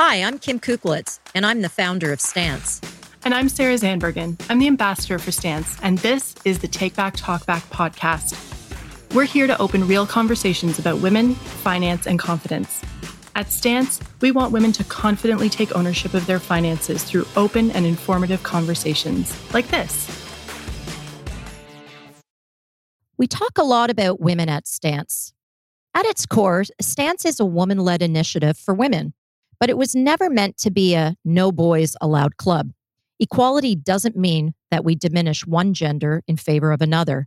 Hi, I'm Kim Kuklitz, and I'm the founder of Stance. And I'm Sarah Zandbergen. I'm the ambassador for Stance, and this is the Take Back Talk Back podcast. We're here to open real conversations about women, finance, and confidence. At Stance, we want women to confidently take ownership of their finances through open and informative conversations like this. We talk a lot about women at Stance. At its core, Stance is a woman led initiative for women but it was never meant to be a no boys allowed club. Equality doesn't mean that we diminish one gender in favor of another.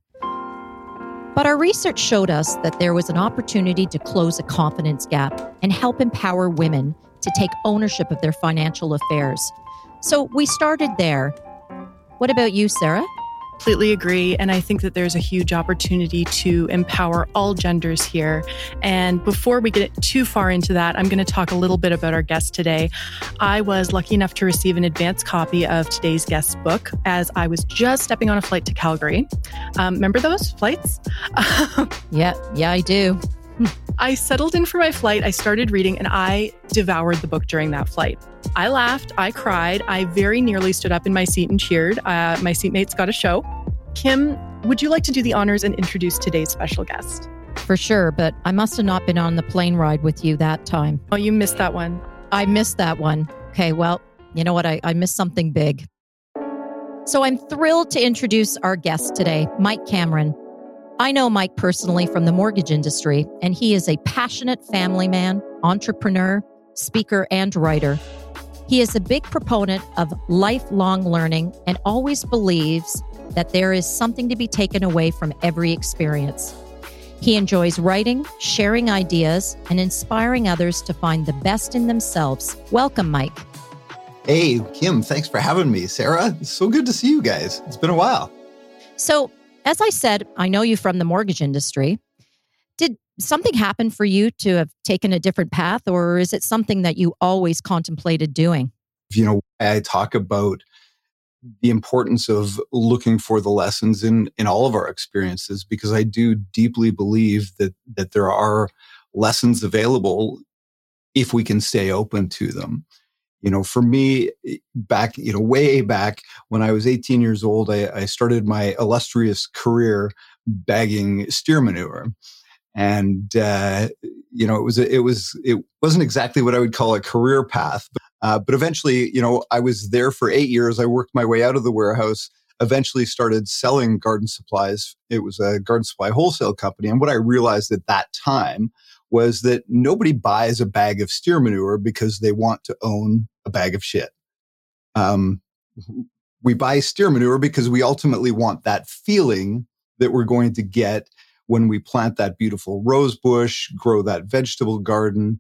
But our research showed us that there was an opportunity to close a confidence gap and help empower women to take ownership of their financial affairs. So we started there. What about you, Sarah? Completely agree. And I think that there's a huge opportunity to empower all genders here. And before we get too far into that, I'm going to talk a little bit about our guest today. I was lucky enough to receive an advance copy of today's guest's book as I was just stepping on a flight to Calgary. Um, remember those flights? yeah, yeah, I do. I settled in for my flight. I started reading and I devoured the book during that flight. I laughed, I cried, I very nearly stood up in my seat and cheered. Uh, my seatmates got a show. Kim, would you like to do the honors and introduce today's special guest? For sure, but I must have not been on the plane ride with you that time. Oh, you missed that one. I missed that one. Okay, well, you know what? I, I missed something big. So I'm thrilled to introduce our guest today, Mike Cameron. I know Mike personally from the mortgage industry, and he is a passionate family man, entrepreneur, speaker, and writer. He is a big proponent of lifelong learning and always believes that there is something to be taken away from every experience. He enjoys writing, sharing ideas, and inspiring others to find the best in themselves. Welcome, Mike. Hey, Kim, thanks for having me. Sarah, it's so good to see you guys. It's been a while. So, as I said, I know you from the mortgage industry. Did something happen for you to have taken a different path, or is it something that you always contemplated doing? You know, I talk about the importance of looking for the lessons in in all of our experiences because I do deeply believe that that there are lessons available if we can stay open to them. You know, for me, back, you know, way back when I was 18 years old, I, I started my illustrious career bagging steer manure and uh, you know it was it was it wasn't exactly what I would call a career path, but, uh, but eventually you know I was there for eight years. I worked my way out of the warehouse. Eventually started selling garden supplies. It was a garden supply wholesale company, and what I realized at that time was that nobody buys a bag of steer manure because they want to own a bag of shit. Um, we buy steer manure because we ultimately want that feeling that we're going to get when we plant that beautiful rose bush, grow that vegetable garden.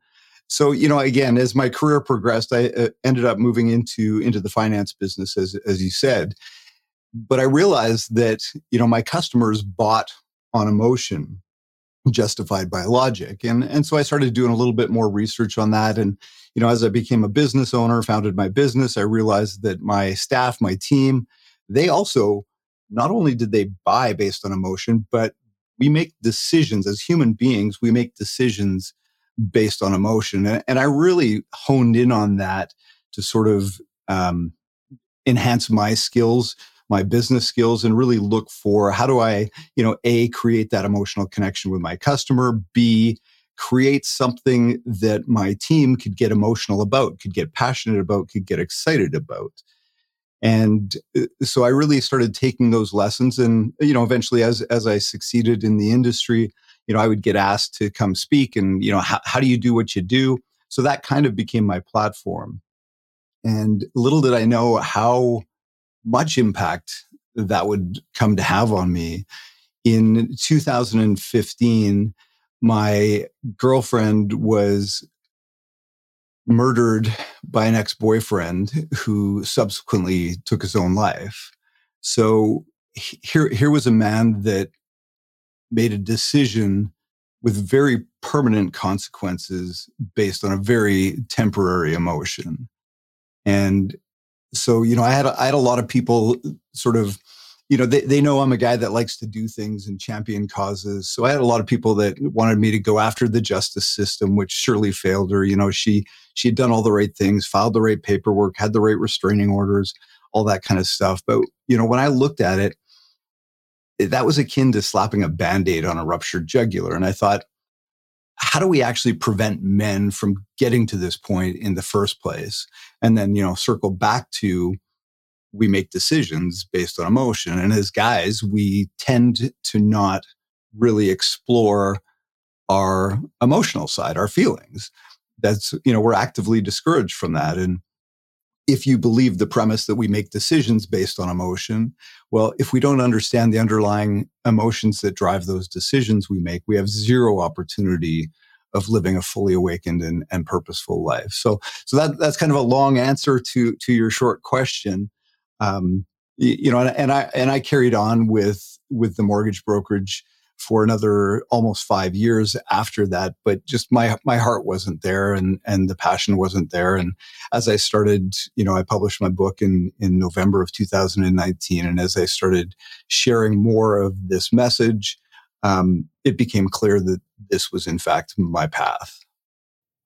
So, you know, again, as my career progressed, I uh, ended up moving into into the finance business, as as you said. But I realized that you know my customers bought on emotion, justified by logic, and and so I started doing a little bit more research on that. And you know, as I became a business owner, founded my business, I realized that my staff, my team, they also not only did they buy based on emotion, but we make decisions as human beings, we make decisions based on emotion. And, and I really honed in on that to sort of um, enhance my skills, my business skills, and really look for how do I, you know, A, create that emotional connection with my customer, B, create something that my team could get emotional about, could get passionate about, could get excited about. And uh, so I really started taking those lessons. And, you know, eventually as, as I succeeded in the industry, you know, I would get asked to come speak and, you know, how, how do you do what you do? So that kind of became my platform. And little did I know how much impact that would come to have on me. In 2015, my girlfriend was murdered by an ex-boyfriend who subsequently took his own life. So here, here was a man that made a decision with very permanent consequences based on a very temporary emotion. And so, you know, I had, I had a lot of people sort of, you know, they, they know I'm a guy that likes to do things and champion causes. So I had a lot of people that wanted me to go after the justice system, which surely failed her. You know, she she had done all the right things, filed the right paperwork, had the right restraining orders, all that kind of stuff. But you know, when I looked at it, that was akin to slapping a band-aid on a ruptured jugular. And I thought, how do we actually prevent men from getting to this point in the first place? And then, you know, circle back to we make decisions based on emotion. And as guys, we tend to not really explore our emotional side, our feelings. That's, you know, we're actively discouraged from that. And if you believe the premise that we make decisions based on emotion, well, if we don't understand the underlying emotions that drive those decisions we make, we have zero opportunity of living a fully awakened and, and purposeful life. So, so that, that's kind of a long answer to, to your short question um, you know, and, and I and I carried on with with the mortgage brokerage for another almost five years after that but just my my heart wasn't there and and the passion wasn't there and as i started you know i published my book in in november of 2019 and as i started sharing more of this message um, it became clear that this was in fact my path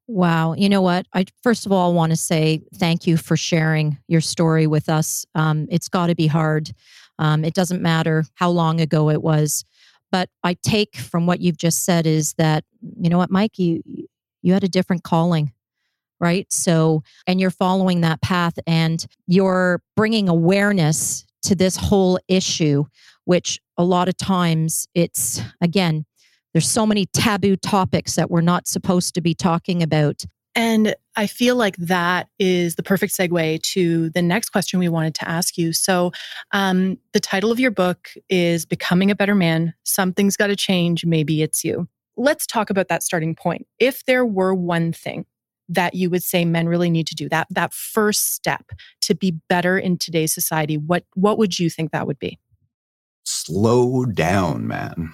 Wow. You know what? I first of all want to say thank you for sharing your story with us. Um, it's got to be hard. Um, it doesn't matter how long ago it was. But I take from what you've just said is that, you know what, Mike, you, you had a different calling, right? So, and you're following that path and you're bringing awareness to this whole issue, which a lot of times it's, again, there's so many taboo topics that we're not supposed to be talking about. And I feel like that is the perfect segue to the next question we wanted to ask you. So, um, the title of your book is Becoming a Better Man. Something's got to change. Maybe it's you. Let's talk about that starting point. If there were one thing that you would say men really need to do, that, that first step to be better in today's society, what, what would you think that would be? Slow down, man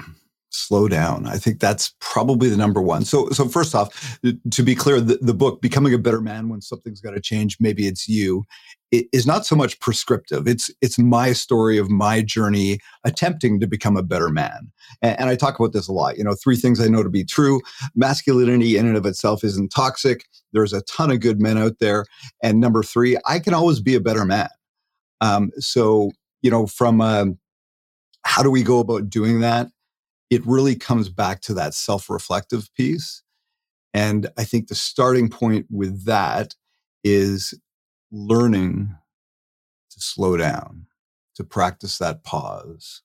slow down. I think that's probably the number one. So, so first off, to be clear, the, the book "Becoming a Better Man When Something's Got to Change," maybe it's you, it is not so much prescriptive. It's it's my story of my journey attempting to become a better man. And, and I talk about this a lot. You know, three things I know to be true: masculinity in and of itself isn't toxic. There's a ton of good men out there. And number three, I can always be a better man. Um, so, you know, from a, how do we go about doing that? It really comes back to that self reflective piece. And I think the starting point with that is learning to slow down, to practice that pause,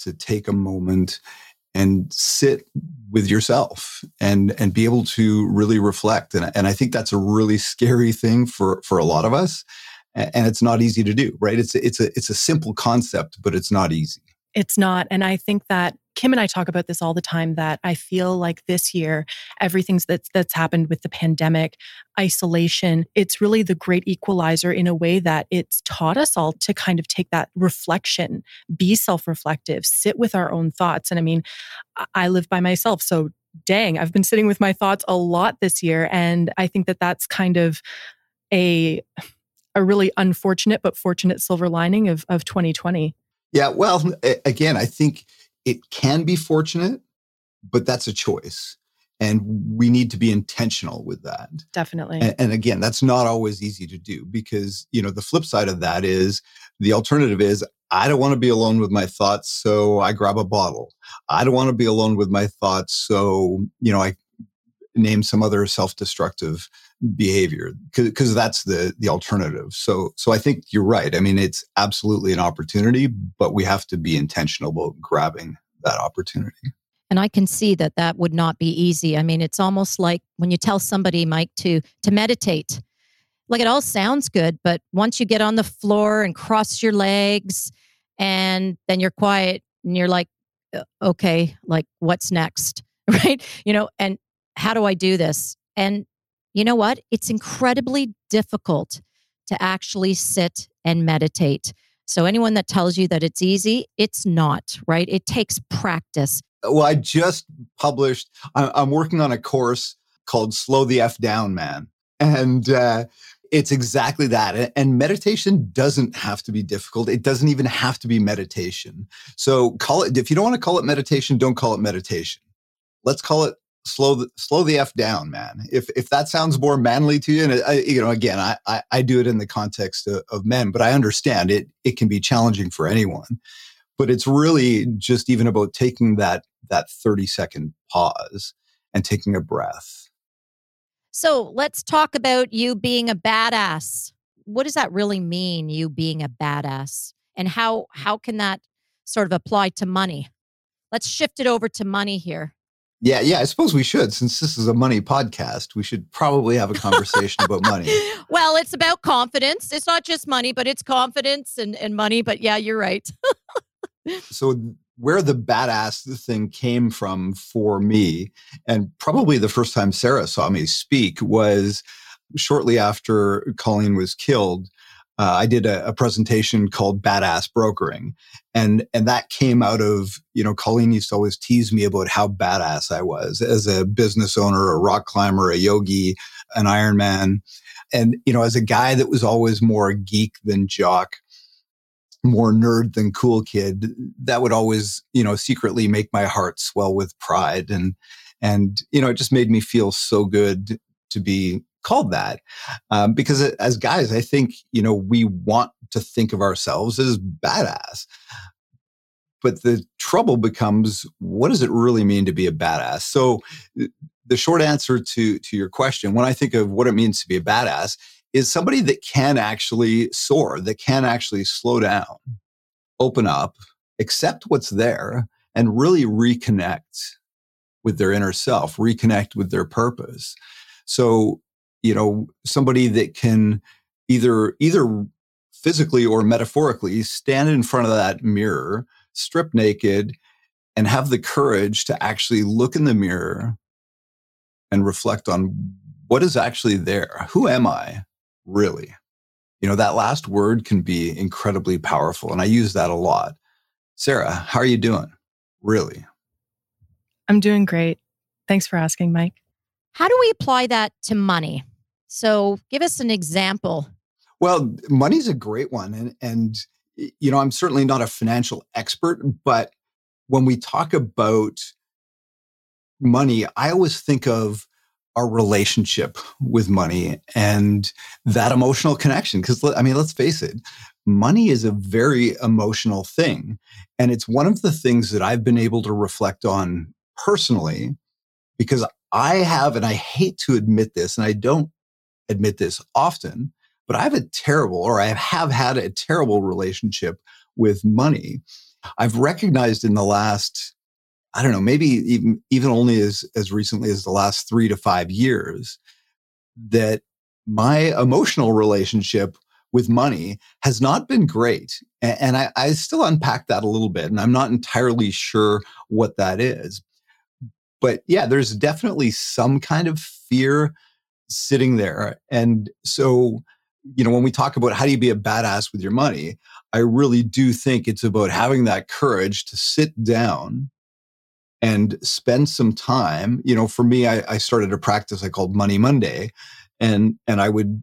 to take a moment and sit with yourself and and be able to really reflect and, and i think that's a really scary thing for for a lot of us and it's not easy to do right it's a, it's a it's a simple concept but it's not easy it's not and i think that Kim and I talk about this all the time that I feel like this year, everything that's that's happened with the pandemic, isolation, it's really the great equalizer in a way that it's taught us all to kind of take that reflection, be self-reflective, sit with our own thoughts. And I mean, I live by myself, so dang, I've been sitting with my thoughts a lot this year and I think that that's kind of a a really unfortunate but fortunate silver lining of of 2020. Yeah, well, again, I think it can be fortunate, but that's a choice. And we need to be intentional with that. Definitely. And, and, again, that's not always easy to do because, you know, the flip side of that is the alternative is I don't want to be alone with my thoughts. So I grab a bottle. I don't want to be alone with my thoughts. So, you know, I name some other self-destructive behavior because that's the the alternative. So so i think you're right. I mean it's absolutely an opportunity but we have to be intentional about grabbing that opportunity. And i can see that that would not be easy. I mean it's almost like when you tell somebody mike to to meditate. Like it all sounds good but once you get on the floor and cross your legs and then you're quiet and you're like uh, okay like what's next? Right? You know and how do I do this? And you know what? It's incredibly difficult to actually sit and meditate. So, anyone that tells you that it's easy, it's not, right? It takes practice. Well, I just published, I'm working on a course called Slow the F Down Man. And uh, It's exactly that. And meditation doesn't have to be difficult. It doesn't even have to be meditation. So call it, if you don't want to call it meditation, don't call it meditation. Let's call it slow the, slow the F down, man. If, if that sounds more manly to you, and I, you know, again, I, I, I, do it in the context of, of men, but I understand it, it can be challenging for anyone, but it's really just even about taking that, that 30 second pause and taking a breath so let's talk about you being a badass. What does that really mean, you being a badass? And how how can that sort of apply to money? Let's shift it over to money here. Yeah, yeah, I suppose we should. Since this is a money podcast, we should probably have a conversation about money. Well, it's about confidence. It's not just money, but it's confidence and, and money. But yeah, you're right. so where the badass thing came from for me, and probably the first time Sarah saw me speak was shortly after Colleen was killed. Uh, I did a, a, presentation called Badass Brokering, and and that came out of you know Colleen used to always tease me about how badass I was as a business owner, a rock climber, a yogi, an Ironman, and you know as a guy that was always more geek than jock more nerd than cool kid that would always you know secretly make my heart swell with pride. And and you know it just made me feel so good to be called that um, because as guys i think you know we want to think of ourselves as badass but the trouble becomes what does it really mean to be a badass so the short answer to to your question when i think of what it means to be a badass is somebody that can actually soar, that can actually slow down, open up, accept what's there, and really reconnect with their inner self, reconnect with their purpose. So, you know, somebody that can either either physically or metaphorically stand in front of that mirror, strip naked, and have the courage to actually look in the mirror and reflect on what is actually there. Who am I? really. You know, that last word can be incredibly powerful. And I use that a lot. Sarah, how are you doing? Really? I'm doing great. Thanks for asking, Mike. How do we apply that to money? So give us an example. Well, money's a great one. And, and, you know, I'm certainly not a financial expert, but when we talk about money, I always think of our relationship with money and that emotional connection. Because, I mean, let's face it, money is a very emotional thing. And it's one of the things that I've been able to reflect on personally because I have, and I hate to admit this, and I don't admit this often, but I have a terrible, or I have had a terrible relationship with money. I've recognized in the last I don't know, maybe even, even only as, as recently as the last three to five years, that my emotional relationship with money has not been great. And, I, I still unpack that a little bit, and I'm not entirely sure what that is. But yeah, there's definitely some kind of fear sitting there. And so, you know, when we talk about how do you be a badass with your money, I really do think it's about having that courage to sit down and spend some time. You know, for me, I, I started a practice I called Money Monday, and and I would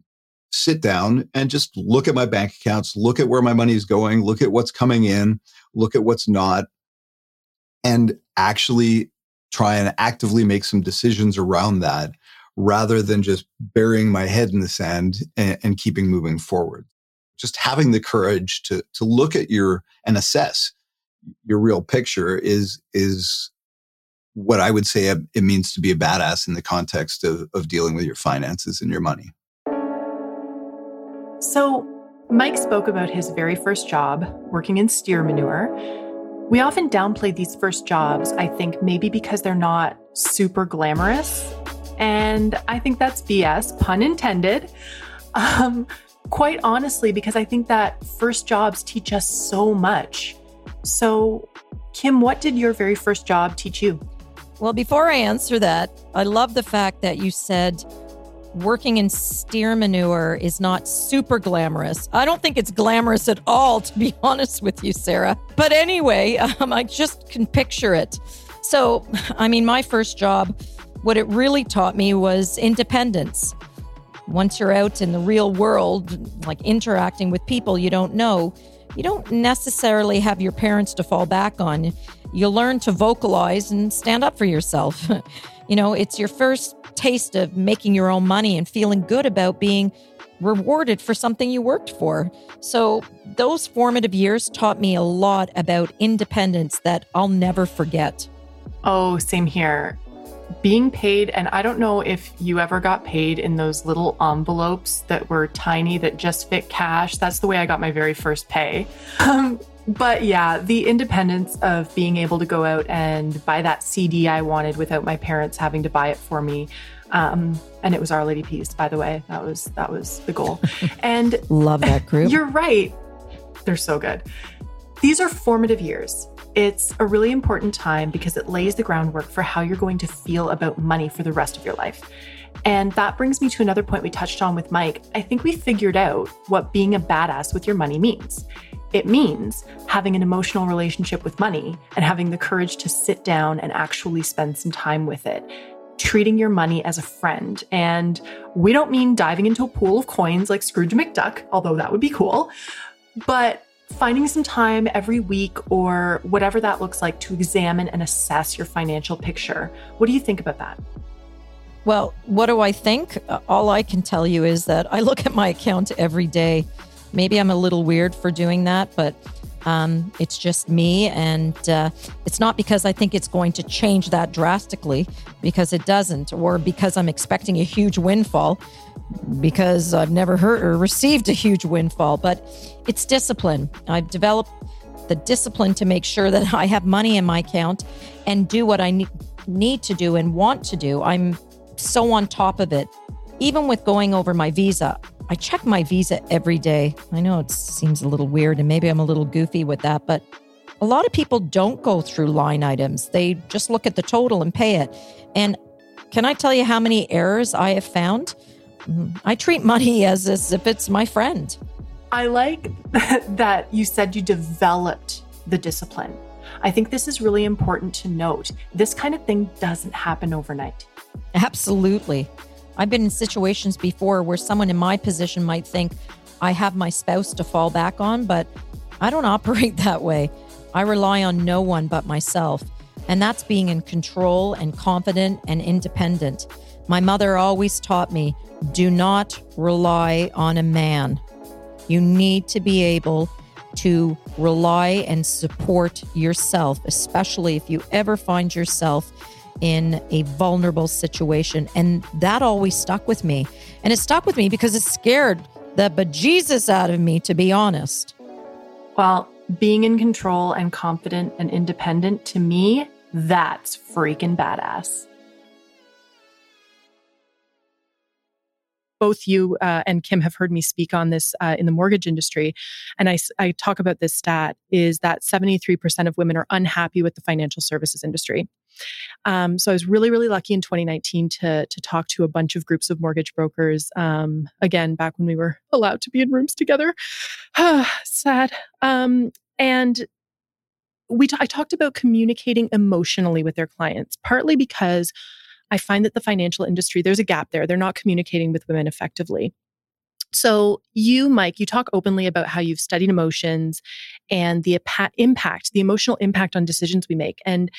sit down and just look at my bank accounts, look at where my money is going, look at what's coming in, look at what's not, and actually try and actively make some decisions around that rather than just burying my head in the sand and, and keeping moving forward. Just having the courage to to look at your and assess your real picture is is what I would say it means to be a badass in the context of, of dealing with your finances and your money. So, Mike spoke about his very first job working in steer manure. We often downplay these first jobs, I think, maybe because they're not super glamorous. And I think that's BS, pun intended. Um, quite honestly, because I think that first jobs teach us so much. So, Kim, what did your very first job teach you? Well, before I answer that, I love the fact that you said working in steer manure is not super glamorous. I don't think it's glamorous at all, to be honest with you, Sarah. But anyway, um, I just can picture it. So, I mean, my first job, what it really taught me was independence. once you're out in the real world, like interacting with people you don't know, you don't necessarily have your parents to fall back on. You learn to vocalize and stand up for yourself. you know, it's your first taste of making your own money and feeling good about being rewarded for something you worked for. So, those formative years taught me a lot about independence that I'll never forget. Oh, same here. Being paid, and I don't know if you ever got paid in those little envelopes that were tiny that just fit cash. That's the way I got my very first pay. Um, but yeah, the independence of being able to go out and buy that CD I wanted without my parents having to buy it for me um, and it was Our Lady Peace, by the way. That was that was the goal. And love that group. You're right. They're so good. These are formative years. It's a really important time because it lays the groundwork for how you're going to feel about money for the rest of your life. And that brings me to another point we touched on with Mike. I think we figured out what being a badass with your money means. It means having an emotional relationship with money and having the courage to sit down and actually spend some time with it treating your money as a friend. And we don't mean diving into a pool of coins like Scrooge McDuck, although that would be cool, but finding some time every week or whatever that looks like to examine and assess your financial picture. What do you think about that? Well, what do I think? All I can tell you is that I look at my account every day. Maybe I'm a little weird for doing that, but um, it's just me. And uh, it's not because I think it's going to change that drastically, because it doesn't, or because I'm expecting a huge windfall, because I've never heard or received a huge windfall. But it's discipline. I've developed the discipline to make sure that I have money in my account and do what I need, need to do and want to do. I'm so on top of it. Even with going over my visa, I check my visa every day. I know it seems a little weird and maybe I'm a little goofy with that, but a lot of people don't go through line items. They just look at the total and pay it. And can I tell you how many errors I have found? Mm, I treat money as, as if it's my friend. I like that you said you developed the discipline. I think this is really important to note. This kind of thing doesn't happen overnight. Absolutely. I've been in situations before where someone in my position might think I have my spouse to fall back on, but I don't operate that way. I rely on no one but myself. And that's being in control and confident and independent. My mother always taught me do not rely on a man. You need to be able to rely and support yourself, especially if you ever find yourself in a vulnerable situation. And that always stuck with me. And it stuck with me because it scared the bejesus out of me, to be honest. Well, being in control and confident and independent, to me, that's freaking badass. both you uh, and Kim have heard me speak on this uh, in the mortgage industry. And I, I talk about this stat is that 73% of women are unhappy with the financial services industry. Um, so I was really, really lucky in 2019 to, to talk to a bunch of groups of mortgage brokers. Um, again, back when we were allowed to be in rooms together. Sad. Um, and we t- I talked about communicating emotionally with their clients, partly because I find that the financial industry, there's a gap there. They're not communicating with women effectively. So, you, Mike, you talk openly about how you've studied emotions and the impact, the emotional impact on decisions we make. And,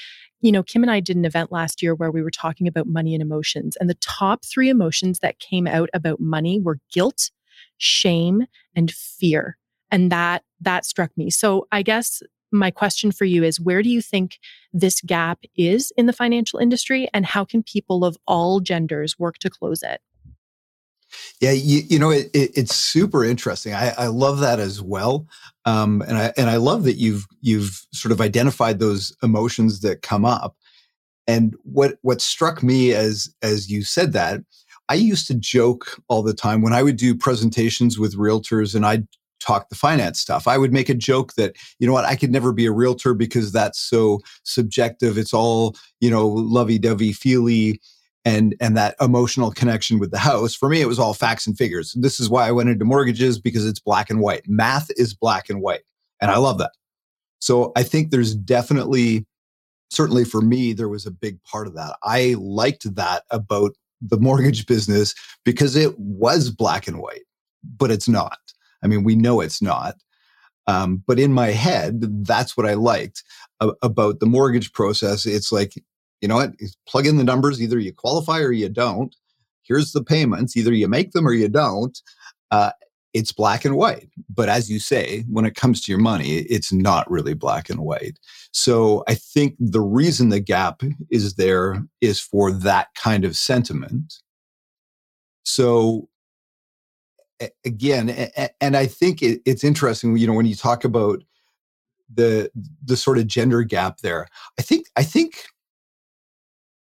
you know, Kim and I did an event last year where we were talking about money and emotions. And the top three emotions that came out about money were guilt, shame, and fear. And that, that struck me. So, I guess my question for you is where do you think this gap is in the financial industry and how can people of all genders work to close it? Yeah, you, you know, it, it, it's super interesting. I, I love that as well, um, and I and I love that you've you've sort of identified those emotions that come up. And what what struck me as as you said that, I used to joke all the time when I would do presentations with realtors, and I'd talk the finance stuff. I would make a joke that, you know what, I could never be a realtor because that's so subjective. It's all, you know, lovey dovey, feely, and and that emotional connection with the house. For me, it was all facts and figures. This is why I went into mortgages because it's black and white. Math is black and white. And I love that. So I think there's definitely, certainly for me, there was a big part of that. I liked that about the mortgage business because it was black and white, but it's not. I mean, we know it's not. Um, but in my head, that's what I liked about the mortgage process. It's like, you know what? Plug in the numbers. Either you qualify or you don't. Here's the payments. Either you make them or you don't. Uh, it's black and white. But as you say, when it comes to your money, it's not really black and white. So I think the reason the gap is there is for that kind of sentiment. So again, and I think it's interesting, you know, when you talk about the the sort of gender gap there, I think I think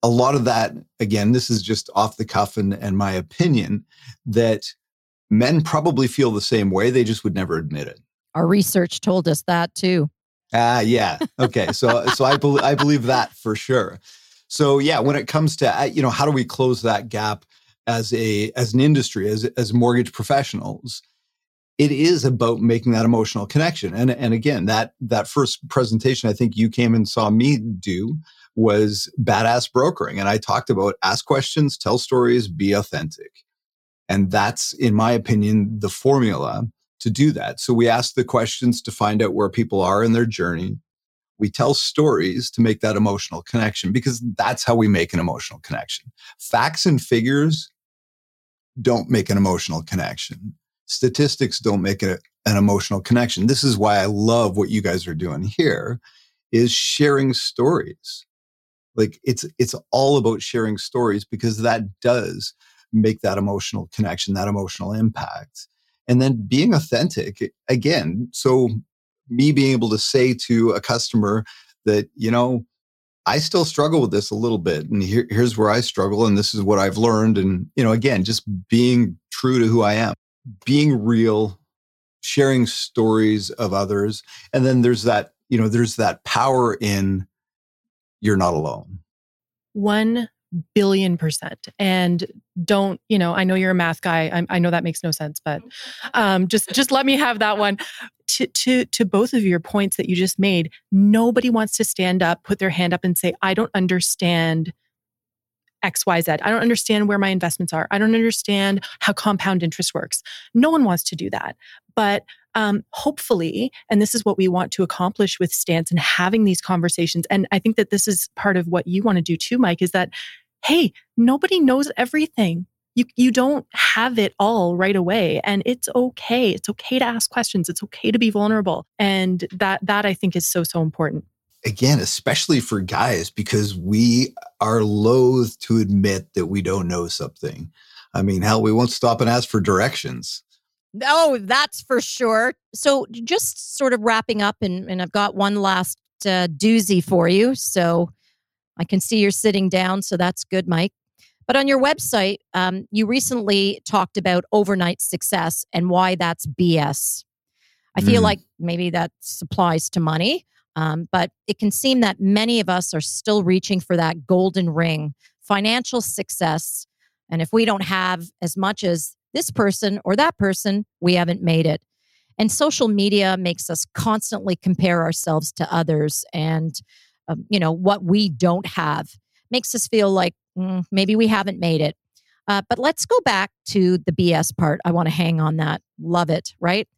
a lot of that, again, this is just off the cuff and, and my opinion, that men probably feel the same way. They just would never admit it. Our research told us that too. Ah, uh, yeah. Okay. So, so I believe I believe that for sure. So, yeah, when it comes to uh, you know how do we close that gap as a as an industry as as mortgage professionals, it is about making that emotional connection. And and again, that that first presentation I think you came and saw me do was badass brokering, and I talked about ask questions, tell stories, be authentic. And that's, in my opinion, the formula to do that. So we ask the questions to find out where people are in their journey. We tell stories to make that emotional connection because that's how we make an emotional connection. Facts and figures don't make an emotional connection. Statistics don't make a, an emotional connection. This is why I love what you guys are doing here is sharing stories. Like it's it's all about sharing stories because that does make that emotional connection, that emotional impact. And then being authentic again. So, me being able to say to a customer that, you know, I still struggle with this a little bit. And here, here's where I struggle. And this is what I've learned. And, you know, again, just being true to who I am, being real, sharing stories of others. And then there's that, you know, there's that power in you're not alone. One billion percent. And don't you know i know you're a math guy. I, I know that makes no sense but um, just just let me have that one. To to to both of your points that you just made nobody wants to stand up put their hand up and say i don't understand xyz i don't understand where my investments are. I don't understand how compound interest works. No one wants to do that. But um, hopefully, and this is what we want to accomplish with Stance and having these conversations. And I think that this is part of what you want to do too, Mike, is that, hey, nobody knows everything. You, you don't have it all right away and it's okay. It's okay to ask questions. It's okay to be vulnerable. And that that i think is so so important again, especially for guys, because we are loath to admit that we don't know something. I mean, hell, we won't stop and ask for directions. Oh, that's for sure. So, just sort of wrapping up, and, and I've got one last uh, doozy for you. So, I can see you're sitting down. So, that's good, Mike. But on your website, um, you recently talked about overnight success and why that's BS. I feel mm. like maybe that applies to money, um, but it can seem that many of us are still reaching for that golden ring, financial success. And if we don't have as much as this person or that person, we haven't made it. And social media makes us constantly compare ourselves to others and, um, you know, what we don't have makes us feel like mm, maybe we haven't made it. Uh, but let's go back to the BS part. I want to hang on that. Love it, right?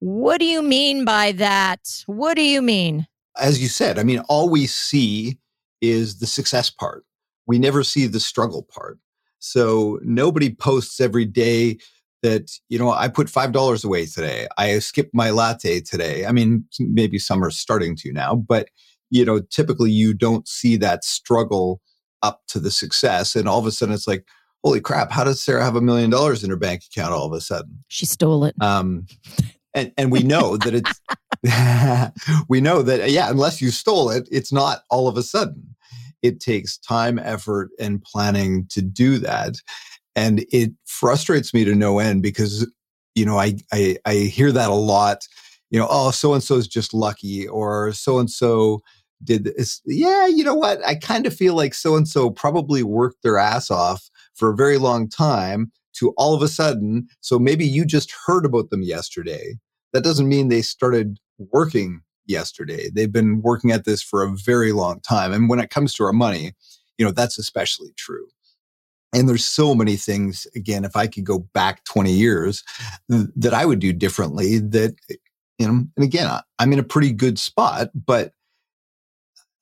What do you mean by that? What do you mean? As you said, I mean, all we see is the success part. We never see the struggle part. So nobody posts every day that, you know, I put $5 away today. I skipped my latte today. I mean, maybe some are starting to now, but, you know, typically you don't see that struggle up to the success. And all of a sudden it's like, holy crap, how does Sarah have a million dollars in her bank account all of a sudden? She stole it. Um, and, and we know that it's, we know that, yeah, unless you stole it, it's not all of a sudden it takes time, effort, and planning to do that. And it frustrates me to no end because, you know, I, I, I hear that a lot, you know, oh, so and so is just lucky or so and so did this. Yeah, you know what? I kind of feel like so and so probably worked their ass off for a very long time to all of a sudden. So maybe you just heard about them yesterday. That doesn't mean they started working yesterday. They've been working at this for a very long time. And when it comes to our money, you know, that's especially true. And there's so many things, again, if I could go back 20 years, that I would do differently that, you know, and again, I'm in a pretty good spot, but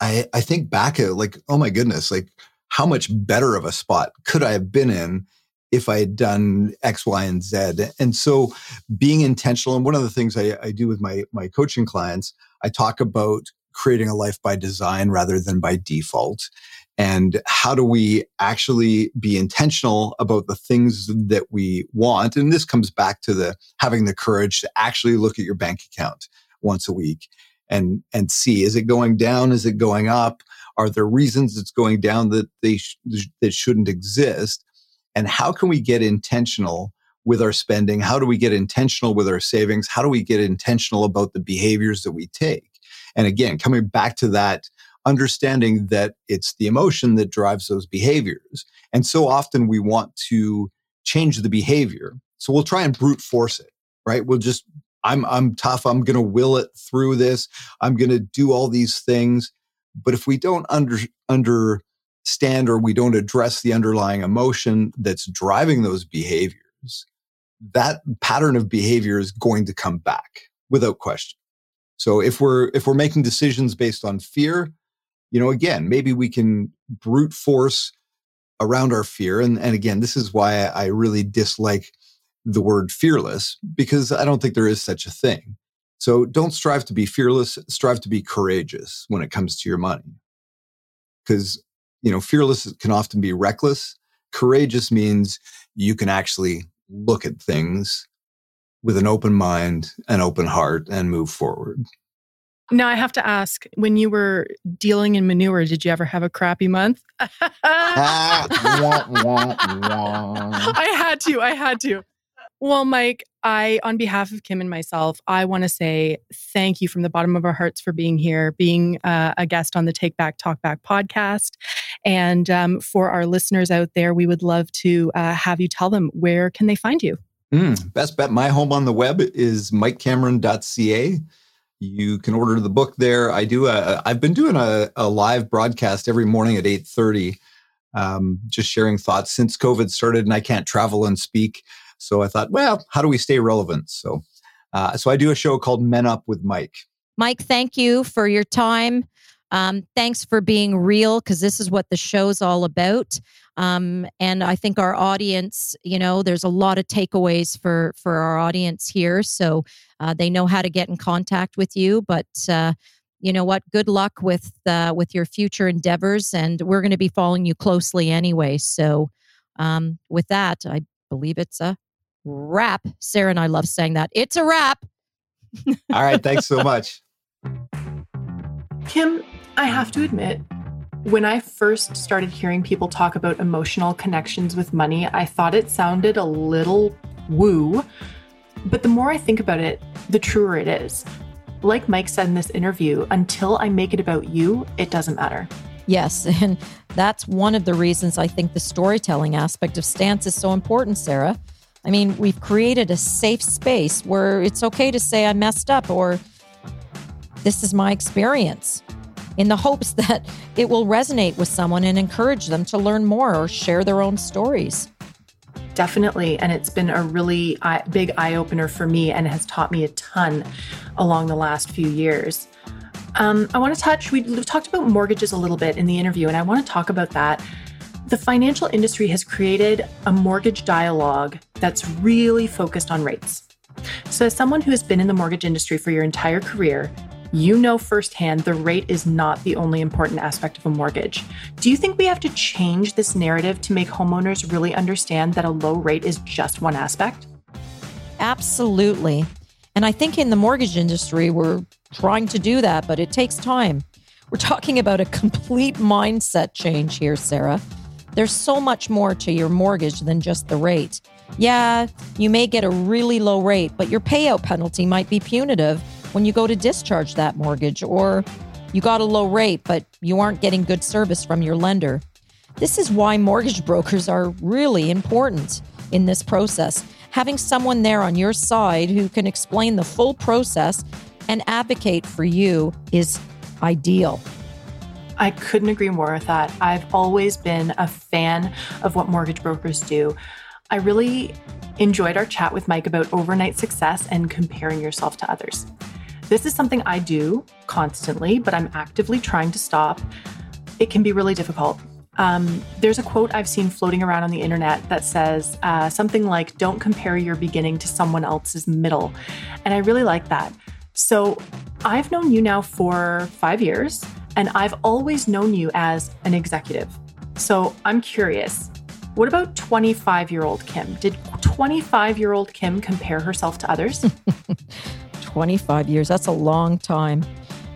I, I think back at like, oh my goodness, like how much better of a spot could I have been in if I had done X, Y, and Z. And so being intentional, and one of the things I, I do with my, my coaching clients, I talk about creating a life by design rather than by default. And how do we actually be intentional about the things that we want? And this comes back to the having the courage to actually look at your bank account once a week and, and see, is it going down? Is it going up? Are there reasons it's going down that they sh- that shouldn't exist? And how can we get intentional with our spending? How do we get intentional with our savings? How do we get intentional about the behaviors that we take? And again, coming back to that understanding that it's the emotion that drives those behaviors. And so often we want to change the behavior. So we'll try and brute force it, right? We'll just, I'm, I'm tough. I'm going to will it through this. I'm going to do all these things. But if we don't under, understand or we don't address the underlying emotion that's driving those behaviors, that pattern of behavior is going to come back without question. So if we're if we're making decisions based on fear, you know, again, maybe we can brute force around our fear. And, and again, this is why I really dislike the word fearless because I don't think there is such a thing. So don't strive to be fearless, strive to be courageous when it comes to your money. Because, you know, fearless can often be reckless. Courageous means you can actually look at things with an open mind, an open heart, and move forward. Now I have to ask, when you were dealing in manure, did you ever have a crappy month? I had to. I had to. Well, Mike, I, on behalf of Kim and myself, I want to say thank you from the bottom of our hearts for being here, being uh, a guest on the Take Back Talk Back podcast. And um, for our listeners out there, we would love to uh, have you tell them where can they find you. Mm, best bet. My home on the web is mikecameron.ca. You can order the book there. I do a. I've been doing a, a live broadcast every morning at eight thirty, um, just sharing thoughts since COVID started, and I can't travel and speak. So I thought, well, how do we stay relevant? So, uh, so I do a show called Men Up with Mike. Mike, thank you for your time. Um, thanks for being real because this is what the show's all about. Um, and I think our audience, you know, there's a lot of takeaways for for our audience here, so uh, they know how to get in contact with you. But uh, you know what? Good luck with uh, with your future endeavors, and we're going to be following you closely anyway. So, um, with that, I believe it's a wrap. Sarah and I love saying that. It's a wrap. All right. Thanks so much. Kim, I have to admit, when I first started hearing people talk about emotional connections with money, I thought it sounded a little woo. But the more I think about it, the truer it is. Like Mike said in this interview, until I make it about you, it doesn't matter. Yes. And that's one of the reasons I think the storytelling aspect of Stance is so important, Sarah. I mean, we've created a safe space where it's okay to say I messed up or this is my experience in the hopes that it will resonate with someone and encourage them to learn more or share their own stories. Definitely. And it's been a really big eye opener for me and has taught me a ton along the last few years. Um, I want to touch, we talked about mortgages a little bit in the interview, and I want to talk about that. The financial industry has created a mortgage dialogue that's really focused on rates. So, as someone who has been in the mortgage industry for your entire career, you know firsthand the rate is not the only important aspect of a mortgage. Do you think we have to change this narrative to make homeowners really understand that a low rate is just one aspect? Absolutely. And I think in the mortgage industry, we're trying to do that, but it takes time. We're talking about a complete mindset change here, Sarah. There's so much more to your mortgage than just the rate. Yeah, you may get a really low rate, but your payout penalty might be punitive when you go to discharge that mortgage, or you got a low rate, but you aren't getting good service from your lender. This is why mortgage brokers are really important in this process. Having someone there on your side who can explain the full process and advocate for you is ideal. I couldn't agree more with that. I've always been a fan of what mortgage brokers do. I really enjoyed our chat with Mike about overnight success and comparing yourself to others. This is something I do constantly, but I'm actively trying to stop. It can be really difficult. Um, there's a quote I've seen floating around on the internet that says uh, something like, Don't compare your beginning to someone else's middle. And I really like that. So I've known you now for five years, and I've always known you as an executive. So I'm curious what about 25 year old Kim? Did 25 year old Kim compare herself to others? 25 years, that's a long time.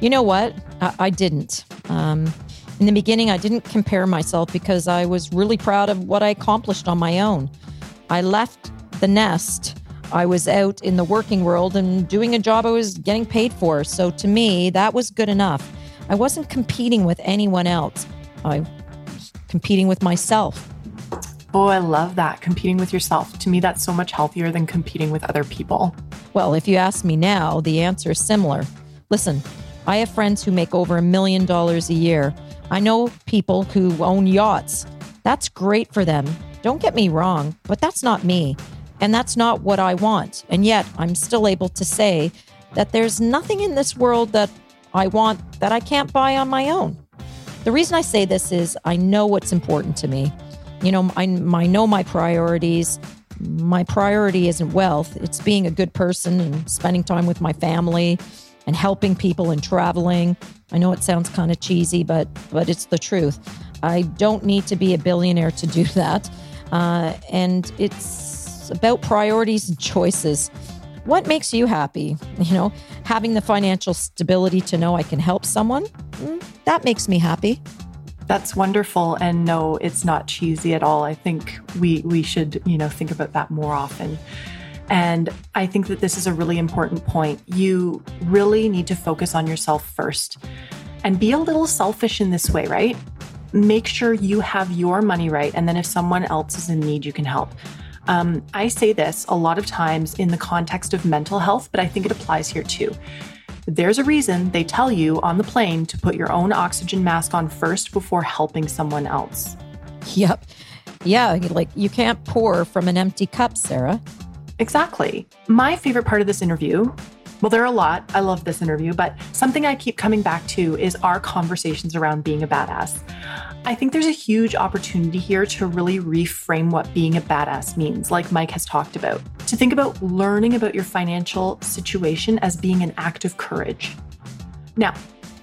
You know what? I, I didn't. Um, in the beginning, I didn't compare myself because I was really proud of what I accomplished on my own. I left the nest. I was out in the working world and doing a job I was getting paid for. So to me, that was good enough. I wasn't competing with anyone else. I was competing with myself. Oh, I love that. Competing with yourself. To me, that's so much healthier than competing with other people. Well, if you ask me now, the answer is similar. Listen, I have friends who make over a million dollars a year. I know people who own yachts. That's great for them. Don't get me wrong, but that's not me. And that's not what I want. And yet, I'm still able to say that there's nothing in this world that I want that I can't buy on my own. The reason I say this is I know what's important to me. You know, I, I know my priorities. My priority isn't wealth, it's being a good person and spending time with my family and helping people and traveling. I know it sounds kind of cheesy, but but it's the truth. I don't need to be a billionaire to do that, uh, and it's about priorities and choices. What makes you happy? You know, having the financial stability to know I can help someone, mm, that makes me happy. That's wonderful. And no, it's not cheesy at all. I think we we should, you know, think about that more often. And I think that this is a really important point. You really need to focus on yourself first and be a little selfish in this way, right? Make sure you have your money right. And then if someone else is in need, you can help. Um, I say this a lot of times in the context of mental health, but I think it applies here too. There's a reason they tell you on the plane to put your own oxygen mask on first before helping someone else. Yep. Yeah, like you can't pour from an empty cup, Sarah. Exactly. My favorite part of this interview, well, there are a lot. I love this interview, but something I keep coming back to is our conversations around being a badass. I think there's a huge opportunity here to really reframe what being a badass means, like Mike has talked about. To think about learning about your financial situation as being an act of courage. Now,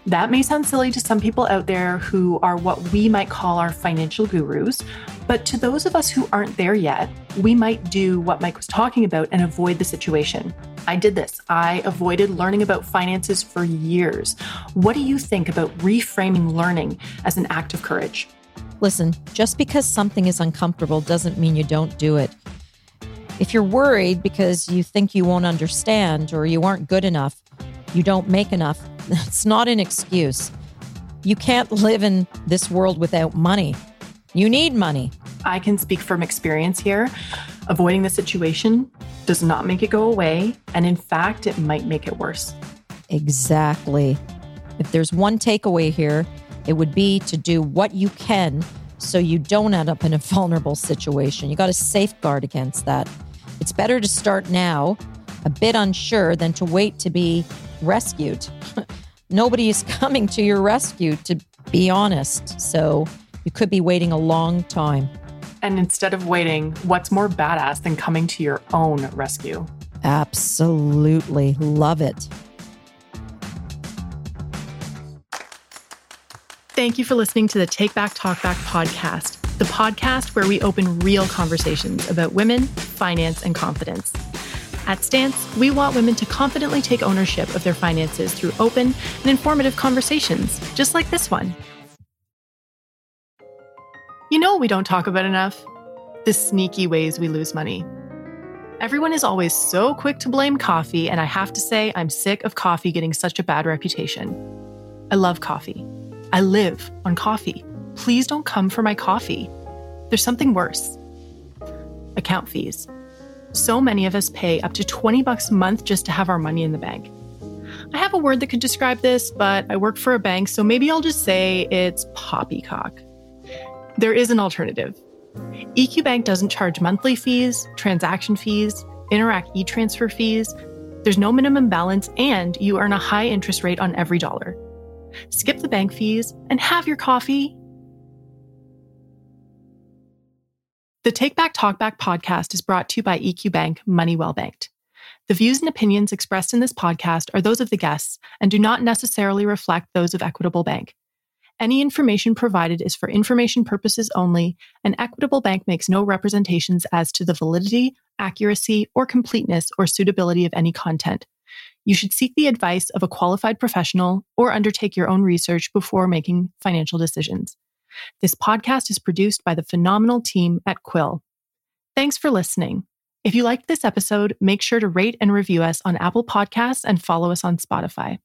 that may sound silly to some people out there who are what we might call our financial gurus, but to those of us who aren't there yet, we might do what Mike was talking about and avoid the situation. I did this. I avoided learning about finances for years. What do you think about reframing learning as an act of courage? Listen, just because something is uncomfortable doesn't mean you don't do it. If you're worried because you think you won't understand or you aren't good enough, you don't make enough, that's not an excuse. You can't live in this world without money. You need money. I can speak from experience here. Avoiding the situation does not make it go away. And in fact, it might make it worse. Exactly. If there's one takeaway here, it would be to do what you can so you don't end up in a vulnerable situation. You got to safeguard against that. It's better to start now, a bit unsure, than to wait to be rescued. Nobody is coming to your rescue, to be honest. So you could be waiting a long time. And instead of waiting, what's more badass than coming to your own rescue? Absolutely. Love it. Thank you for listening to the Take Back Talk Back podcast, the podcast where we open real conversations about women, finance, and confidence. At Stance, we want women to confidently take ownership of their finances through open and informative conversations, just like this one. You know, we don't talk about enough the sneaky ways we lose money. Everyone is always so quick to blame coffee, and I have to say, I'm sick of coffee getting such a bad reputation. I love coffee. I live on coffee. Please don't come for my coffee. There's something worse account fees. So many of us pay up to 20 bucks a month just to have our money in the bank. I have a word that could describe this, but I work for a bank, so maybe I'll just say it's poppycock. There is an alternative. EQ Bank doesn't charge monthly fees, transaction fees, Interac e transfer fees. There's no minimum balance, and you earn a high interest rate on every dollar. Skip the bank fees and have your coffee. The Take Back Talk Back podcast is brought to you by EQ Bank Money Well Banked. The views and opinions expressed in this podcast are those of the guests and do not necessarily reflect those of Equitable Bank. Any information provided is for information purposes only, and Equitable Bank makes no representations as to the validity, accuracy, or completeness or suitability of any content. You should seek the advice of a qualified professional or undertake your own research before making financial decisions. This podcast is produced by the phenomenal team at Quill. Thanks for listening. If you liked this episode, make sure to rate and review us on Apple Podcasts and follow us on Spotify.